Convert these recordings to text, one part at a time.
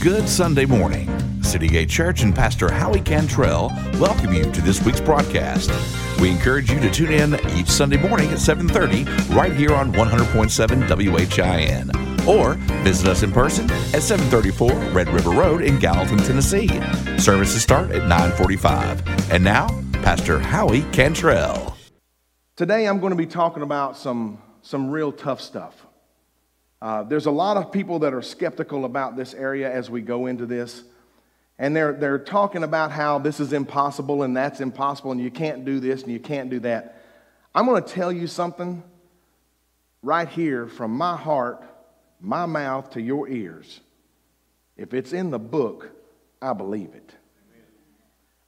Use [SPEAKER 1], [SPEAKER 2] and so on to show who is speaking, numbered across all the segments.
[SPEAKER 1] Good Sunday morning. City Gate Church and Pastor Howie Cantrell welcome you to this week's broadcast. We encourage you to tune in each Sunday morning at 7:30 right here on 100.7 WHIN or visit us in person at 734 Red River Road in Gallatin, Tennessee. Services start at 9:45. And now, Pastor Howie Cantrell.
[SPEAKER 2] Today I'm going to be talking about some some real tough stuff. Uh, there's a lot of people that are skeptical about this area as we go into this. And they're, they're talking about how this is impossible and that's impossible and you can't do this and you can't do that. I'm going to tell you something right here from my heart, my mouth to your ears. If it's in the book, I believe it.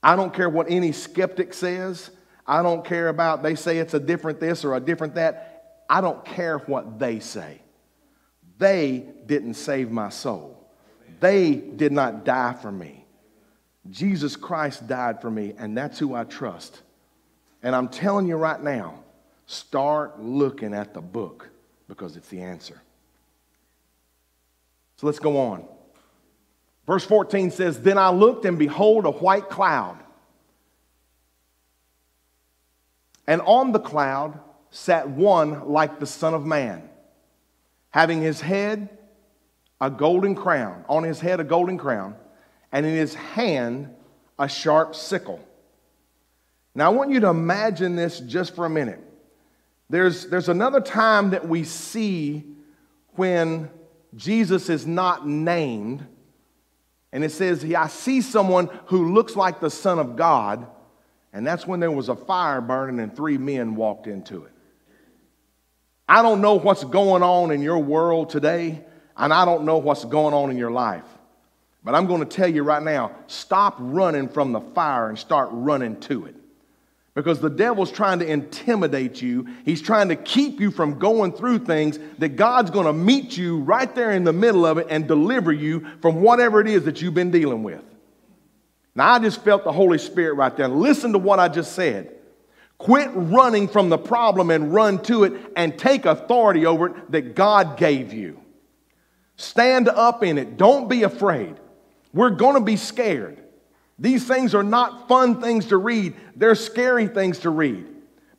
[SPEAKER 2] I don't care what any skeptic says. I don't care about they say it's a different this or a different that. I don't care what they say. They didn't save my soul. They did not die for me. Jesus Christ died for me, and that's who I trust. And I'm telling you right now, start looking at the book because it's the answer. So let's go on. Verse 14 says, Then I looked, and behold, a white cloud. And on the cloud sat one like the Son of Man having his head a golden crown, on his head a golden crown, and in his hand a sharp sickle. Now, I want you to imagine this just for a minute. There's, there's another time that we see when Jesus is not named, and it says, I see someone who looks like the Son of God, and that's when there was a fire burning and three men walked into it. I don't know what's going on in your world today, and I don't know what's going on in your life. But I'm going to tell you right now stop running from the fire and start running to it. Because the devil's trying to intimidate you. He's trying to keep you from going through things that God's going to meet you right there in the middle of it and deliver you from whatever it is that you've been dealing with. Now, I just felt the Holy Spirit right there. Listen to what I just said. Quit running from the problem and run to it and take authority over it that God gave you. Stand up in it. Don't be afraid. We're going to be scared. These things are not fun things to read, they're scary things to read.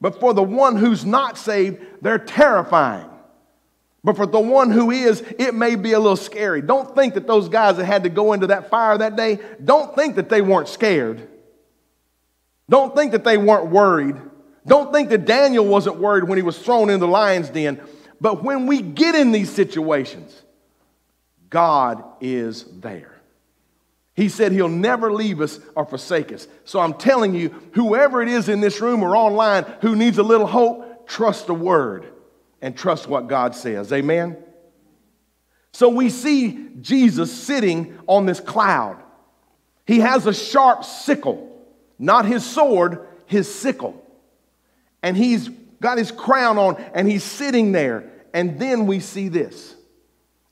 [SPEAKER 2] But for the one who's not saved, they're terrifying. But for the one who is, it may be a little scary. Don't think that those guys that had to go into that fire that day, don't think that they weren't scared. Don't think that they weren't worried. Don't think that Daniel wasn't worried when he was thrown in the lion's den. But when we get in these situations, God is there. He said he'll never leave us or forsake us. So I'm telling you, whoever it is in this room or online who needs a little hope, trust the word and trust what God says. Amen? So we see Jesus sitting on this cloud. He has a sharp sickle, not his sword, his sickle and he's got his crown on and he's sitting there. And then we see this.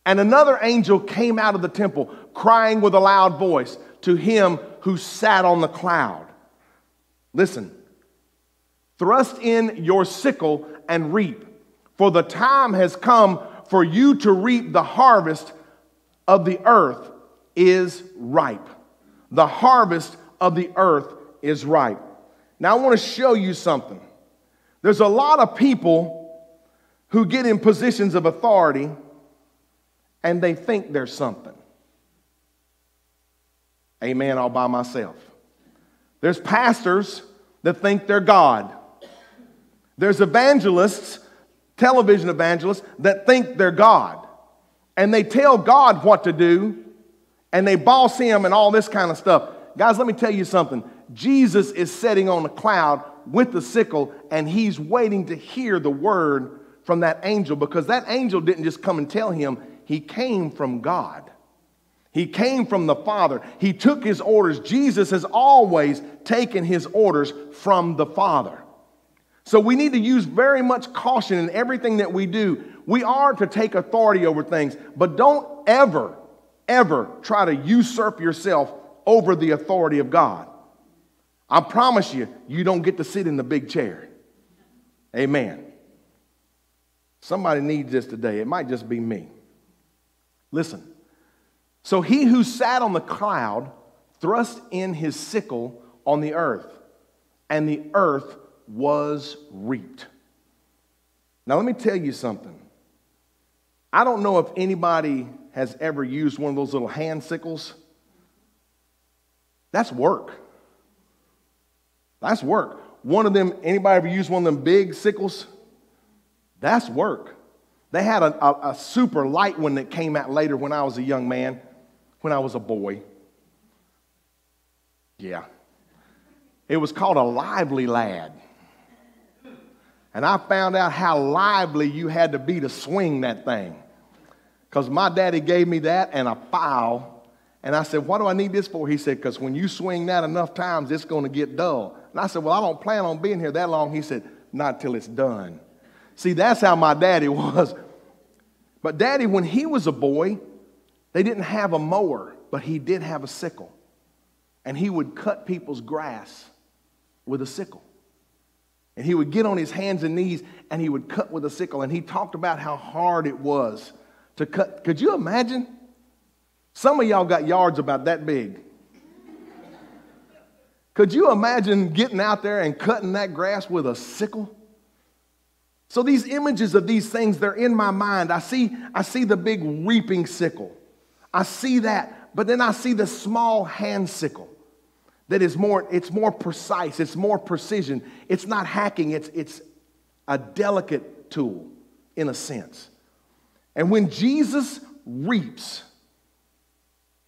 [SPEAKER 2] And another angel came out of the temple crying with a loud voice to him who sat on the cloud. Listen, thrust in your sickle and reap, for the time has come for you to reap the harvest of the earth is ripe. The harvest of the earth is ripe. Now, I want to show you something. There's a lot of people who get in positions of authority and they think they're something. Amen, all by myself. There's pastors that think they're God. There's evangelists, television evangelists, that think they're God. And they tell God what to do and they boss him and all this kind of stuff. Guys, let me tell you something. Jesus is sitting on a cloud with the sickle and he's waiting to hear the word from that angel because that angel didn't just come and tell him, he came from God. He came from the Father. He took his orders. Jesus has always taken his orders from the Father. So we need to use very much caution in everything that we do. We are to take authority over things, but don't ever, ever try to usurp yourself over the authority of God. I promise you, you don't get to sit in the big chair. Amen. Somebody needs this today. It might just be me. Listen, So he who sat on the cloud thrust in his sickle on the earth, and the earth was reaped. Now, let me tell you something. I don't know if anybody has ever used one of those little hand sickles. That's work. That's work. One of them, anybody ever used one of them big sickles? That's work. They had a, a, a, super light one that came out later when I was a young man, when I was a boy. Yeah. It was called a lively lad. And I found out how lively you had to be to swing that thing. Because my daddy gave me that and a file. And I said, What do I need this for? He said, Because when you swing that enough times, it's going to get dull. And I said, Well, I don't plan on being here that long. He said, Not till it's done. See, that's how my daddy was. But daddy, when he was a boy, they didn't have a mower, but he did have a sickle. And he would cut people's grass with a sickle. And he would get on his hands and knees and he would cut with a sickle. And he talked about how hard it was to cut. Could you imagine? Some of y'all got yards about that big. Could you imagine getting out there and cutting that grass with a sickle? So these images of these things, they're in my mind. I see, I see the big reaping sickle. I see that, but then I see the small hand sickle that is more, it's more precise, it's more precision. It's not hacking, it's, it's a delicate tool in a sense. And when Jesus reaps,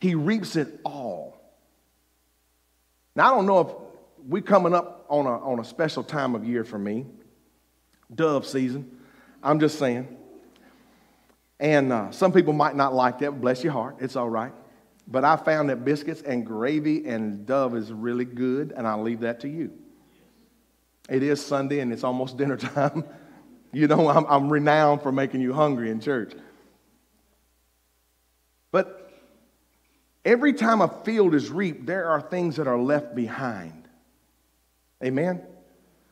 [SPEAKER 2] he reaps it all. Now, I don't know if we're coming up on a, on a special time of year for me, dove season. I'm just saying. And uh, some people might not like that. Bless your heart. It's all right. But I found that biscuits and gravy and dove is really good, and I'll leave that to you. It is Sunday and it's almost dinner time. you know, I'm, I'm renowned for making you hungry in church. But every time a field is reaped, there are things that are left behind. Amen?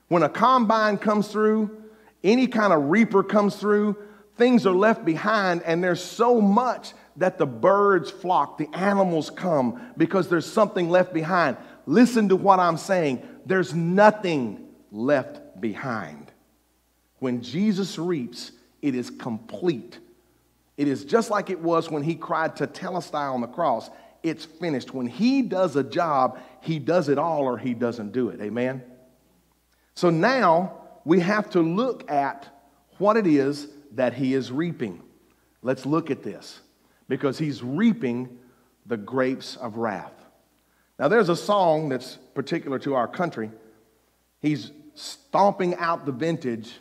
[SPEAKER 2] When a combine comes through, any kind of reaper comes through, things are left behind, and there's so much that the birds flock, the animals come because there's something left behind. Listen to what I'm saying. There's nothing left behind. When Jesus reaps, it is complete. It is just like it was when he cried Tetelestai on the cross. It's finished. When he does a job, he does it all or he doesn't do it. Amen? So now we have to look at what it is that he is reaping. Let's look at this because he's reaping the grapes of wrath. Now, there's a song that's particular to our country. He's stomping out the vintage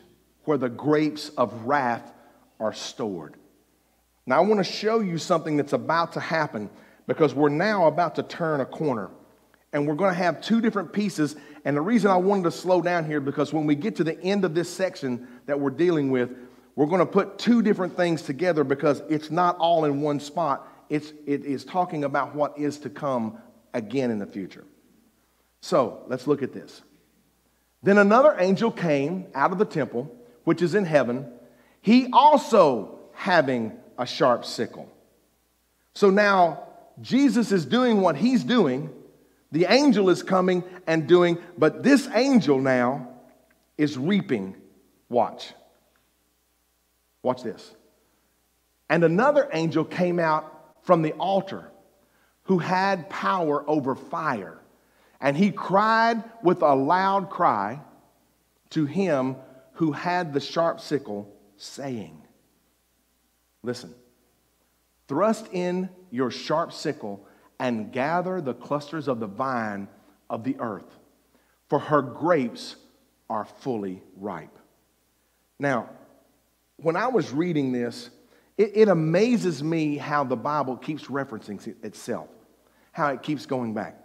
[SPEAKER 2] where the grapes of wrath are stored. Now, I want to show you something that's about to happen because we're now about to turn a corner. And we're going to have two different pieces. And the reason I wanted to slow down here because when we get to the end of this section that we're dealing with, we're going to put two different things together because it's not all in one spot. It's, it is talking about what is to come again in the future. So let's look at this. Then another angel came out of the temple, which is in heaven, he also having a sharp sickle. So now Jesus is doing what he's doing. The angel is coming and doing, but this angel now is reaping. Watch. Watch this. And another angel came out from the altar who had power over fire. And he cried with a loud cry to him who had the sharp sickle, saying, Listen, thrust in your sharp sickle and gather the clusters of the vine of the earth, for her grapes are fully ripe. Now, when I was reading this, it, it amazes me how the Bible keeps referencing itself, how it keeps going back.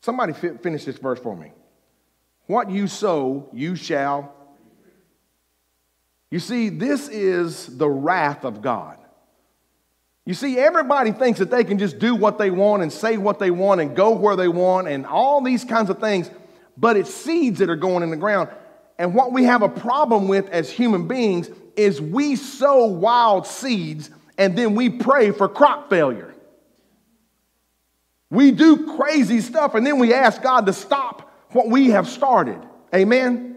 [SPEAKER 2] Somebody fi- finish this verse for me. What you sow, you shall. You see, this is the wrath of God. You see, everybody thinks that they can just do what they want and say what they want and go where they want and all these kinds of things, but it's seeds that are going in the ground. And what we have a problem with as human beings is we sow wild seeds and then we pray for crop failure. We do crazy stuff and then we ask God to stop what we have started. Amen?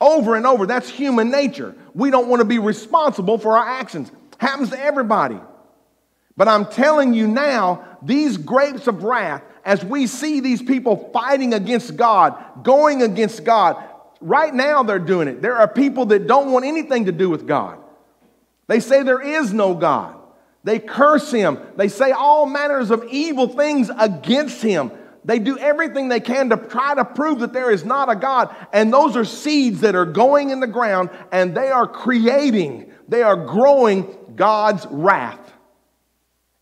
[SPEAKER 2] Over and over. That's human nature. We don't want to be responsible for our actions. Happens to everybody. But I'm telling you now, these grapes of wrath, as we see these people fighting against God, going against God, right now they're doing it. There are people that don't want anything to do with God. They say there is no God. They curse him. They say all manners of evil things against him. They do everything they can to try to prove that there is not a God. And those are seeds that are going in the ground and they are creating, they are growing God's wrath.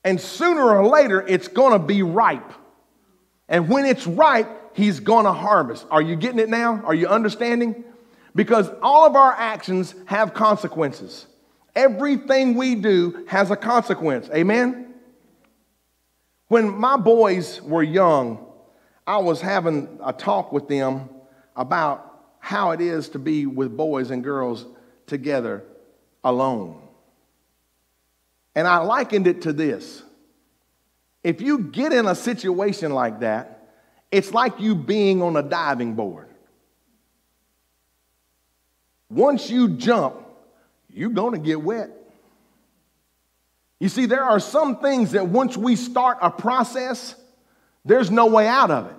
[SPEAKER 2] And sooner or later, it's going to be ripe. And when it's ripe, He's going to harvest. Are you getting it now? Are you understanding? Because all of our actions have consequences. Everything we do has a consequence. Amen? When my boys were young, I was having a talk with them about how it is to be with boys and girls together alone. And I likened it to this. If you get in a situation like that, it's like you being on a diving board. Once you jump, you're going to get wet. You see, there are some things that once we start a process, there's no way out of it.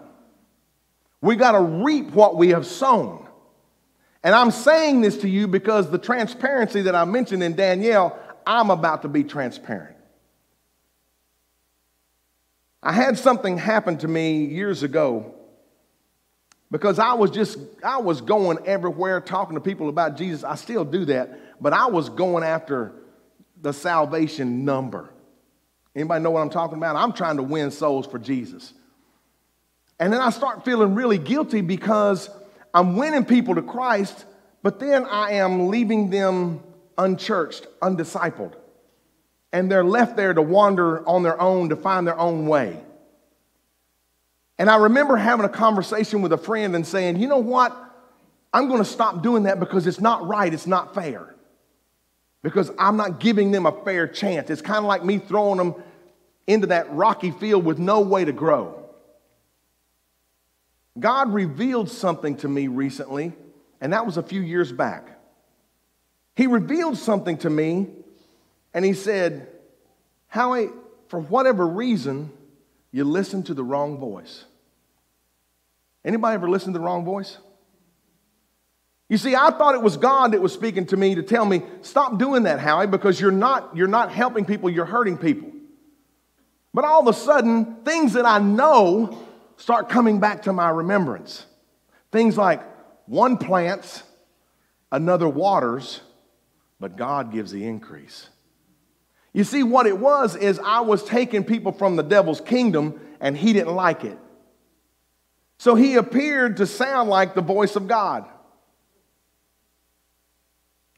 [SPEAKER 2] We got to reap what we have sown. And I'm saying this to you because the transparency that I mentioned in Daniel, I'm about to be transparent. I had something happen to me years ago because I was just, I was going everywhere talking to people about Jesus. I still do that, but I was going after the salvation number. Anybody know what I'm talking about? I'm trying to win souls for Jesus. And then I start feeling really guilty because I'm winning people to Christ, but then I am leaving them unchurched, undiscipled. And they're left there to wander on their own, to find their own way. And I remember having a conversation with a friend and saying, you know what? I'm going to stop doing that because it's not right, it's not fair. Because I'm not giving them a fair chance. It's kind of like me throwing them into that rocky field with no way to grow. God revealed something to me recently, and that was a few years back. He revealed something to me, and he said, Howie, for whatever reason, you listened to the wrong voice. Anybody ever listen to the wrong voice? You see, I thought it was God that was speaking to me to tell me, stop doing that, Howie, because you're not, you're not helping people, you're hurting people. But all of a sudden, things that I know start coming back to my remembrance. Things like one plants, another waters, but God gives the increase. You see, what it was is I was taking people from the devil's kingdom and he didn't like it. So he appeared to sound like the voice of God.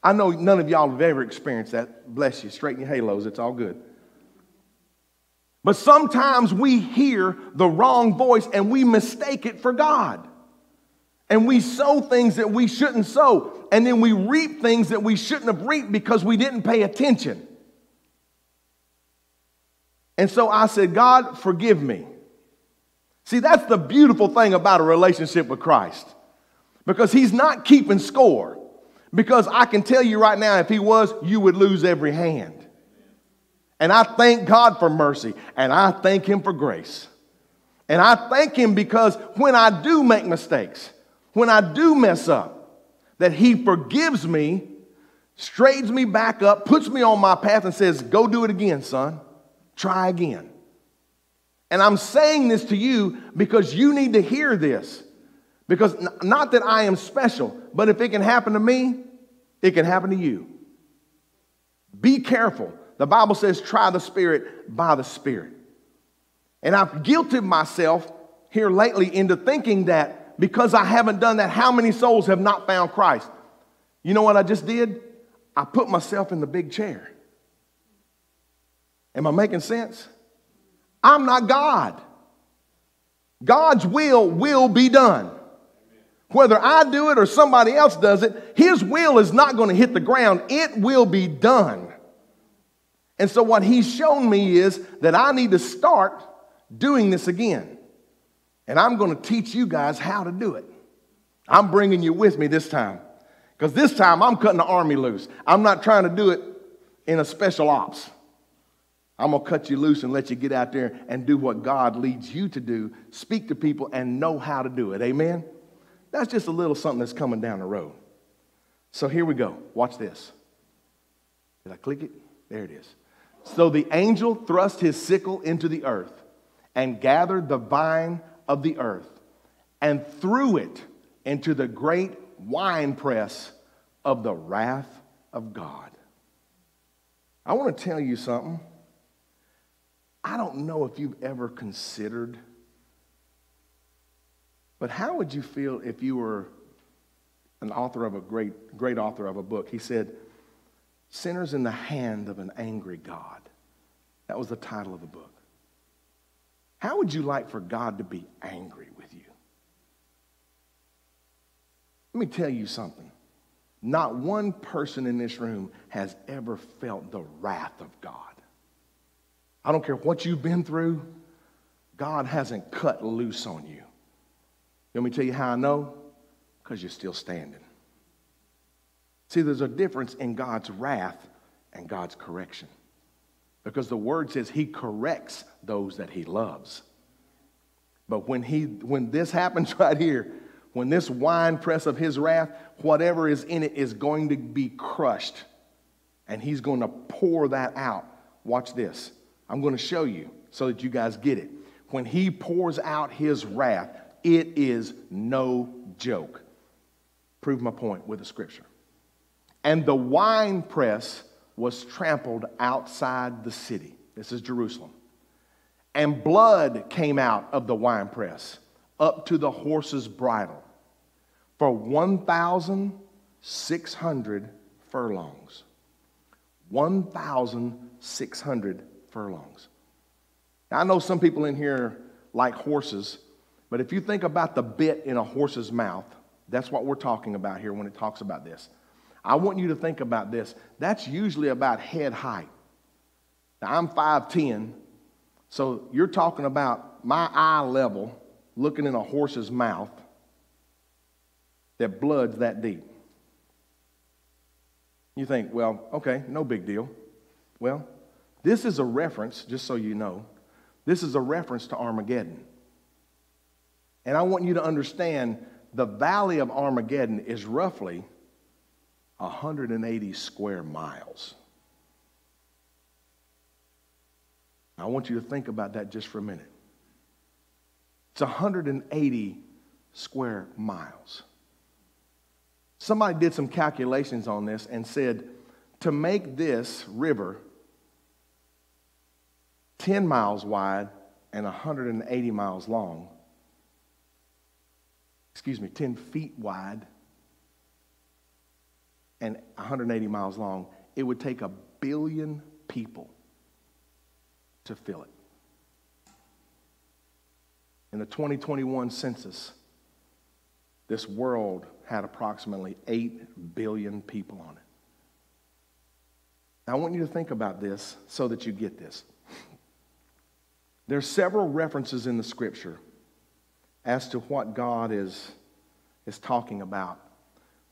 [SPEAKER 2] I know none of y'all have ever experienced that. Bless you. Straighten your halos. It's all good. But sometimes we hear the wrong voice and we mistake it for God. And we sow things that we shouldn't sow. And then we reap things that we shouldn't have reaped because we didn't pay attention. And so I said, God, forgive me. See, that's the beautiful thing about a relationship with Christ because He's not keeping score. Because I can tell you right now, if He was, you would lose every hand. And I thank God for mercy and I thank Him for grace. And I thank Him because when I do make mistakes, when I do mess up, that He forgives me, straightens me back up, puts me on my path, and says, Go do it again, son. Try again. And I'm saying this to you because you need to hear this. Because not that I am special, but if it can happen to me, it can happen to you. Be careful the Bible says, try the Spirit by the Spirit. And I've guilted myself here lately into thinking that because I haven't done that, how many souls have not found Christ? You know what I just did? I put myself in the big chair. Am I making sense? I'm not God. God's will will be done. Whether I do it or somebody else does it, His will is not going to hit the ground. It will be done. And so, what he's shown me is that I need to start doing this again. And I'm going to teach you guys how to do it. I'm bringing you with me this time. Because this time I'm cutting the army loose. I'm not trying to do it in a special ops. I'm going to cut you loose and let you get out there and do what God leads you to do. Speak to people and know how to do it. Amen? That's just a little something that's coming down the road. So here we go. Watch this. Did I click it? There it is. So the angel thrust his sickle into the earth and gathered the vine of the earth and threw it into the great winepress of the wrath of God. I want to tell you something. I don't know if you've ever considered, but how would you feel if you were an author of a great, great author of a book? He said, Sinners in the Hand of an Angry God. That was the title of the book. How would you like for God to be angry with you? Let me tell you something. Not one person in this room has ever felt the wrath of God. I don't care what you've been through, God hasn't cut loose on you. Let me tell you how I know? Because you're still standing. See, there's a difference in God's wrath and God's correction. Because the word says he corrects those that he loves. But when, he, when this happens right here, when this wine press of his wrath, whatever is in it is going to be crushed. And he's going to pour that out. Watch this. I'm going to show you so that you guys get it. When he pours out his wrath, it is no joke. Prove my point with the scripture. And the wine press was trampled outside the city. This is Jerusalem. And blood came out of the winepress up to the horse's bridle for 1,600 furlongs. 1,600 furlongs. Now, I know some people in here like horses, but if you think about the bit in a horse's mouth, that's what we're talking about here when it talks about this. I want you to think about this. That's usually about head height. Now, I'm 5'10, so you're talking about my eye level looking in a horse's mouth that blood's that deep. You think, well, okay, no big deal. Well, this is a reference, just so you know, this is a reference to Armageddon. And I want you to understand the valley of Armageddon is roughly 180 square miles. I want you to think about that just for a minute. It's 180 square miles. Somebody did some calculations on this and said to make this river 10 miles wide and 180 miles long, excuse me, 10 feet wide and 180 miles long, it would take a billion people to fill it. In the 2021 census, this world had approximately 8 billion people on it. Now, I want you to think about this so that you get this. There are several references in the scripture as to what God is, is talking about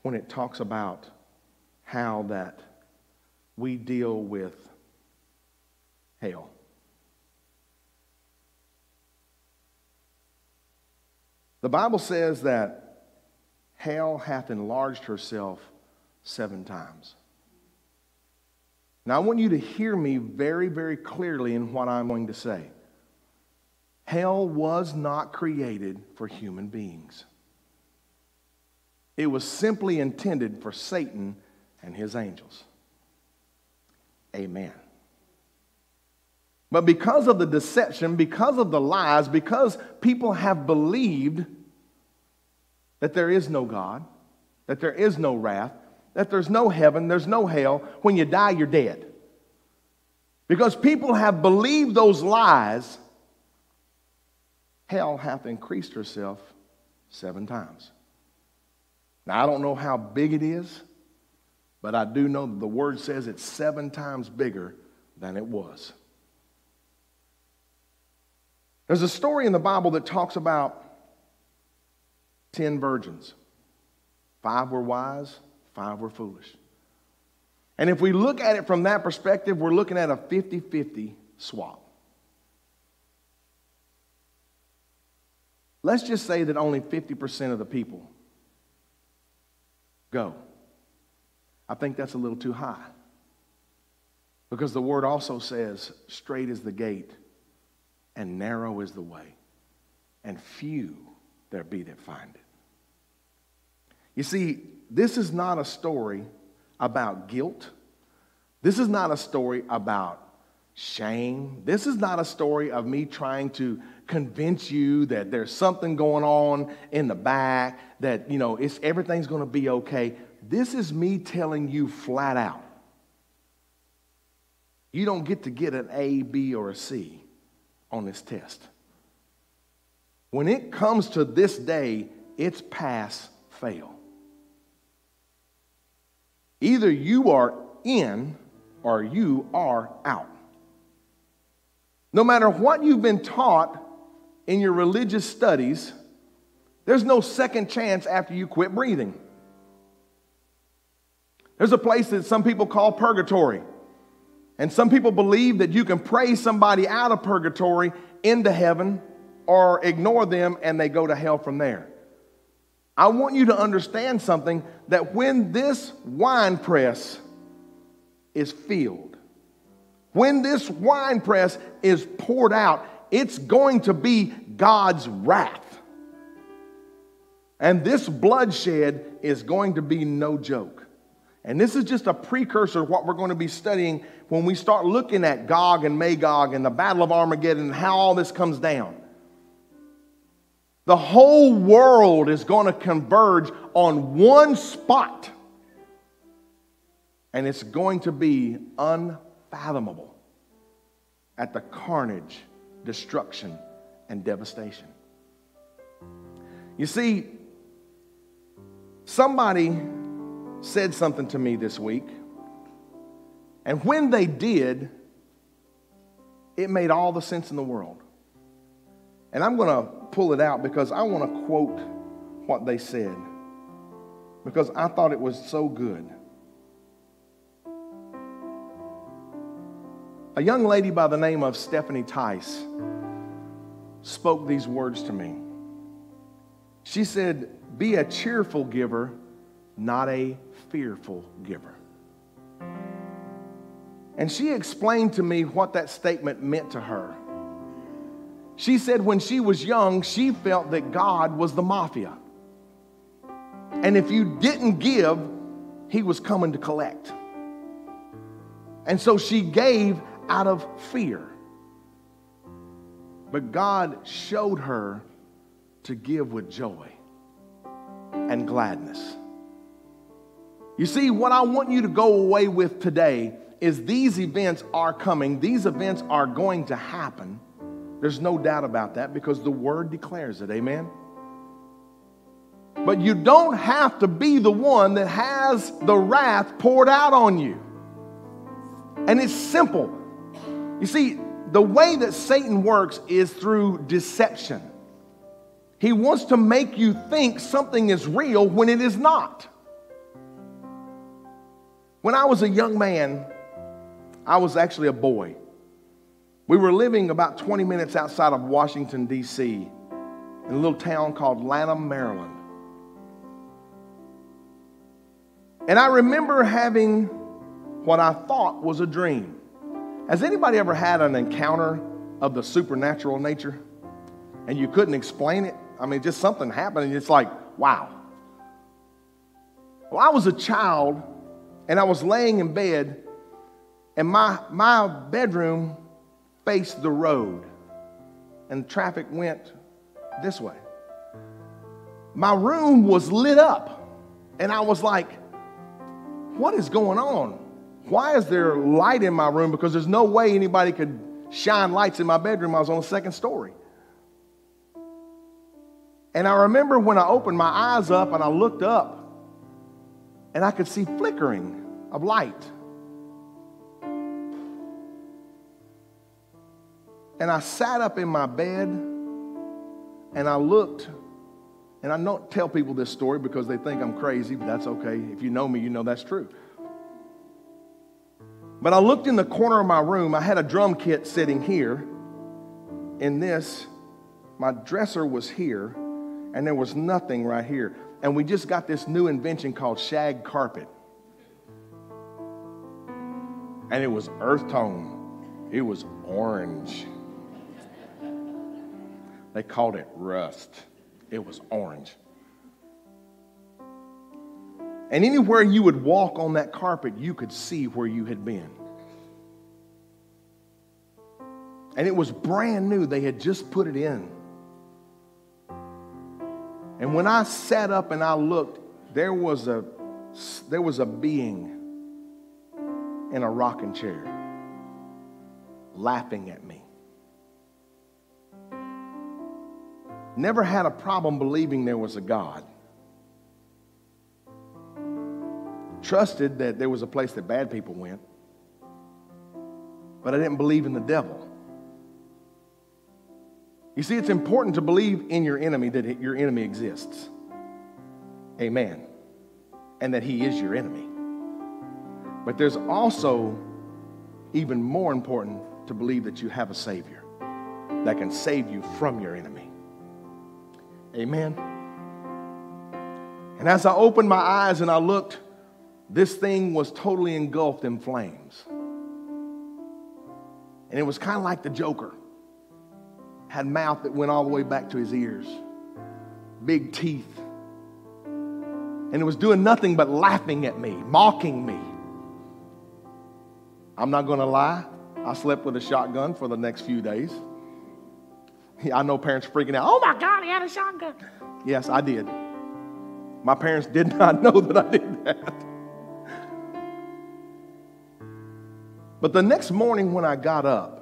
[SPEAKER 2] when it talks about how that we deal with hell. The Bible says that hell hath enlarged herself seven times. Now, I want you to hear me very, very clearly in what I'm going to say. Hell was not created for human beings, it was simply intended for Satan and his angels. Amen. But because of the deception, because of the lies, because people have believed that there is no God, that there is no wrath, that there's no heaven, there's no hell, when you die, you're dead. Because people have believed those lies, hell hath increased herself seven times. Now, I don't know how big it is. But I do know the word says it's seven times bigger than it was. There's a story in the Bible that talks about 10 virgins. Five were wise, five were foolish. And if we look at it from that perspective, we're looking at a 50 50 swap. Let's just say that only 50% of the people go. I think that's a little too high. Because the word also says, straight is the gate and narrow is the way, and few there be that find it. You see, this is not a story about guilt. This is not a story about shame. This is not a story of me trying to convince you that there's something going on in the back, that, you know, it's, everything's going to be okay. This is me telling you flat out. You don't get to get an A, B, or a C on this test. When it comes to this day, it's pass, fail. Either you are in or you are out. No matter what you've been taught in your religious studies, there's no second chance after you quit breathing. There's a place that some people call purgatory. And some people believe that you can pray somebody out of purgatory into heaven or ignore them and they go to hell from there. I want you to understand something that when this wine press is filled, when this wine press is poured out, it's going to be God's wrath. And this bloodshed is going to be no joke. And this is just a precursor of what we're going to be studying when we start looking at Gog and Magog and the Battle of Armageddon and how all this comes down. The whole world is going to converge on one spot, and it's going to be unfathomable at the carnage, destruction, and devastation. You see, somebody said something to me this week, and when they did, it made all the sense in the world. And I'm going to pull it out because I want to quote what they said because I thought it was so good. A young lady by the name of Stephanie Tice spoke these words to me. She said, Be a cheerful giver, not a fearful giver. And she explained to me what that statement meant to her. She said when she was young, she felt that God was the mafia. And if you didn't give, he was coming to collect. And so she gave out of fear. But God showed her to give with joy and gladness. You see, what I want you to go away with today is these events are coming, these events are going to happen. There's no doubt about that because the word declares it. Amen. But you don't have to be the one that has the wrath poured out on you. And it's simple. You see, the way that Satan works is through deception. He wants to make you think something is real when it is not. When I was a young man, I was actually a boy. We were living about 20 minutes outside of Washington, D.C., in a little town called Lanham, Maryland. And I remember having what I thought was a dream. Has anybody ever had an encounter of the supernatural nature and you couldn't explain it? I mean, just something happened and it's like, wow. Well, I was a child and I was laying in bed and my, my bedroom faced the road and traffic went this way. My room was lit up and I was like, what is going on? Why is there light in my room? Because there's no way anybody could shine lights in my bedroom. I was on the second story. And I remember when I opened my eyes up and I looked up and I could see flickering of light. And I sat up in my bed and I looked, and I don't tell people this story because they think I'm crazy, but that's okay. If you know me, you know that's true. But I looked in the corner of my room. I had a drum kit sitting here. In this, my dresser was here, and there was nothing right here. And we just got this new invention called shag carpet. And it was earth tone, it was orange. They called it rust. It was orange. And anywhere you would walk on that carpet, you could see where you had been. And it was brand new. They had just put it in. And when I sat up and I looked, there was a, there was a being in a rocking chair laughing at me. Never had a problem believing there was a God. Trusted that there was a place that bad people went. But I didn't believe in the devil. You see, it's important to believe in your enemy that your enemy exists. Amen. And that he is your enemy. But there's also even more important to believe that you have a Savior that can save you from your enemy. Amen. And as I opened my eyes and I looked, this thing was totally engulfed in flames. And it was kind of like the Joker. Had mouth that went all the way back to his ears, big teeth. And it was doing nothing but laughing at me, mocking me. I'm not going to lie, I slept with a shotgun for the next few days. I know parents freaking out. Oh my God, he had a shotgun. Yes, I did. My parents did not know that I did that. But the next morning when I got up,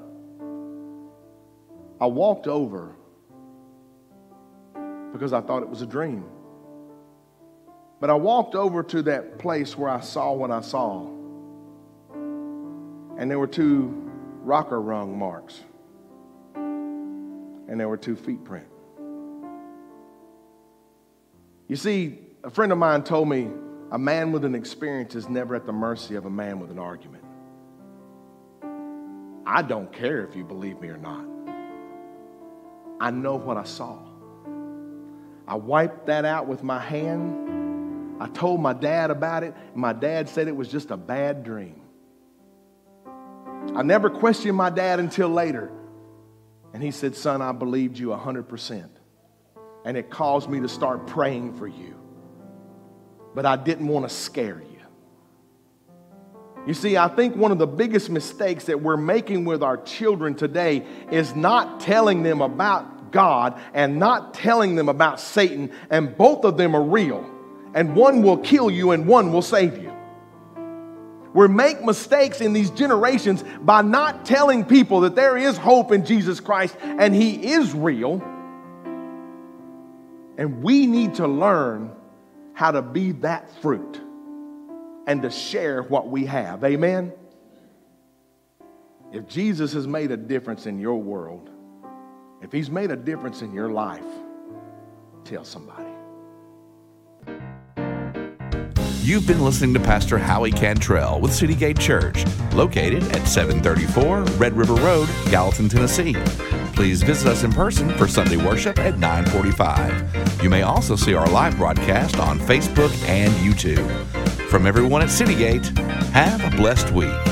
[SPEAKER 2] I walked over because I thought it was a dream. But I walked over to that place where I saw what I saw. And there were two rocker rung marks and there were two feet print. You see, a friend of mine told me a man with an experience is never at the mercy of a man with an argument. I don't care if you believe me or not. I know what I saw. I wiped that out with my hand. I told my dad about it. My dad said it was just a bad dream. I never questioned my dad until later. And he said, Son, I believed you 100%. And it caused me to start praying for you. But I didn't want to scare you. You see, I think one of the biggest mistakes that we're making with our children today is not telling them about God and not telling them about Satan, and both of them are real. And one will kill you and one will save you. We make mistakes in these generations by not telling people that there is hope in Jesus Christ and He is real. And we need to learn how to be that fruit and to share what we have. Amen? If Jesus has made a difference in your world, if He's made a difference in your life, tell somebody.
[SPEAKER 1] You've been listening to Pastor Howie Cantrell with City Gate Church, located at 734 Red River Road, Gallatin, Tennessee. Please visit us in person for Sunday worship at 945. You may also see our live broadcast on Facebook and YouTube. From everyone at City Gate, have a blessed week.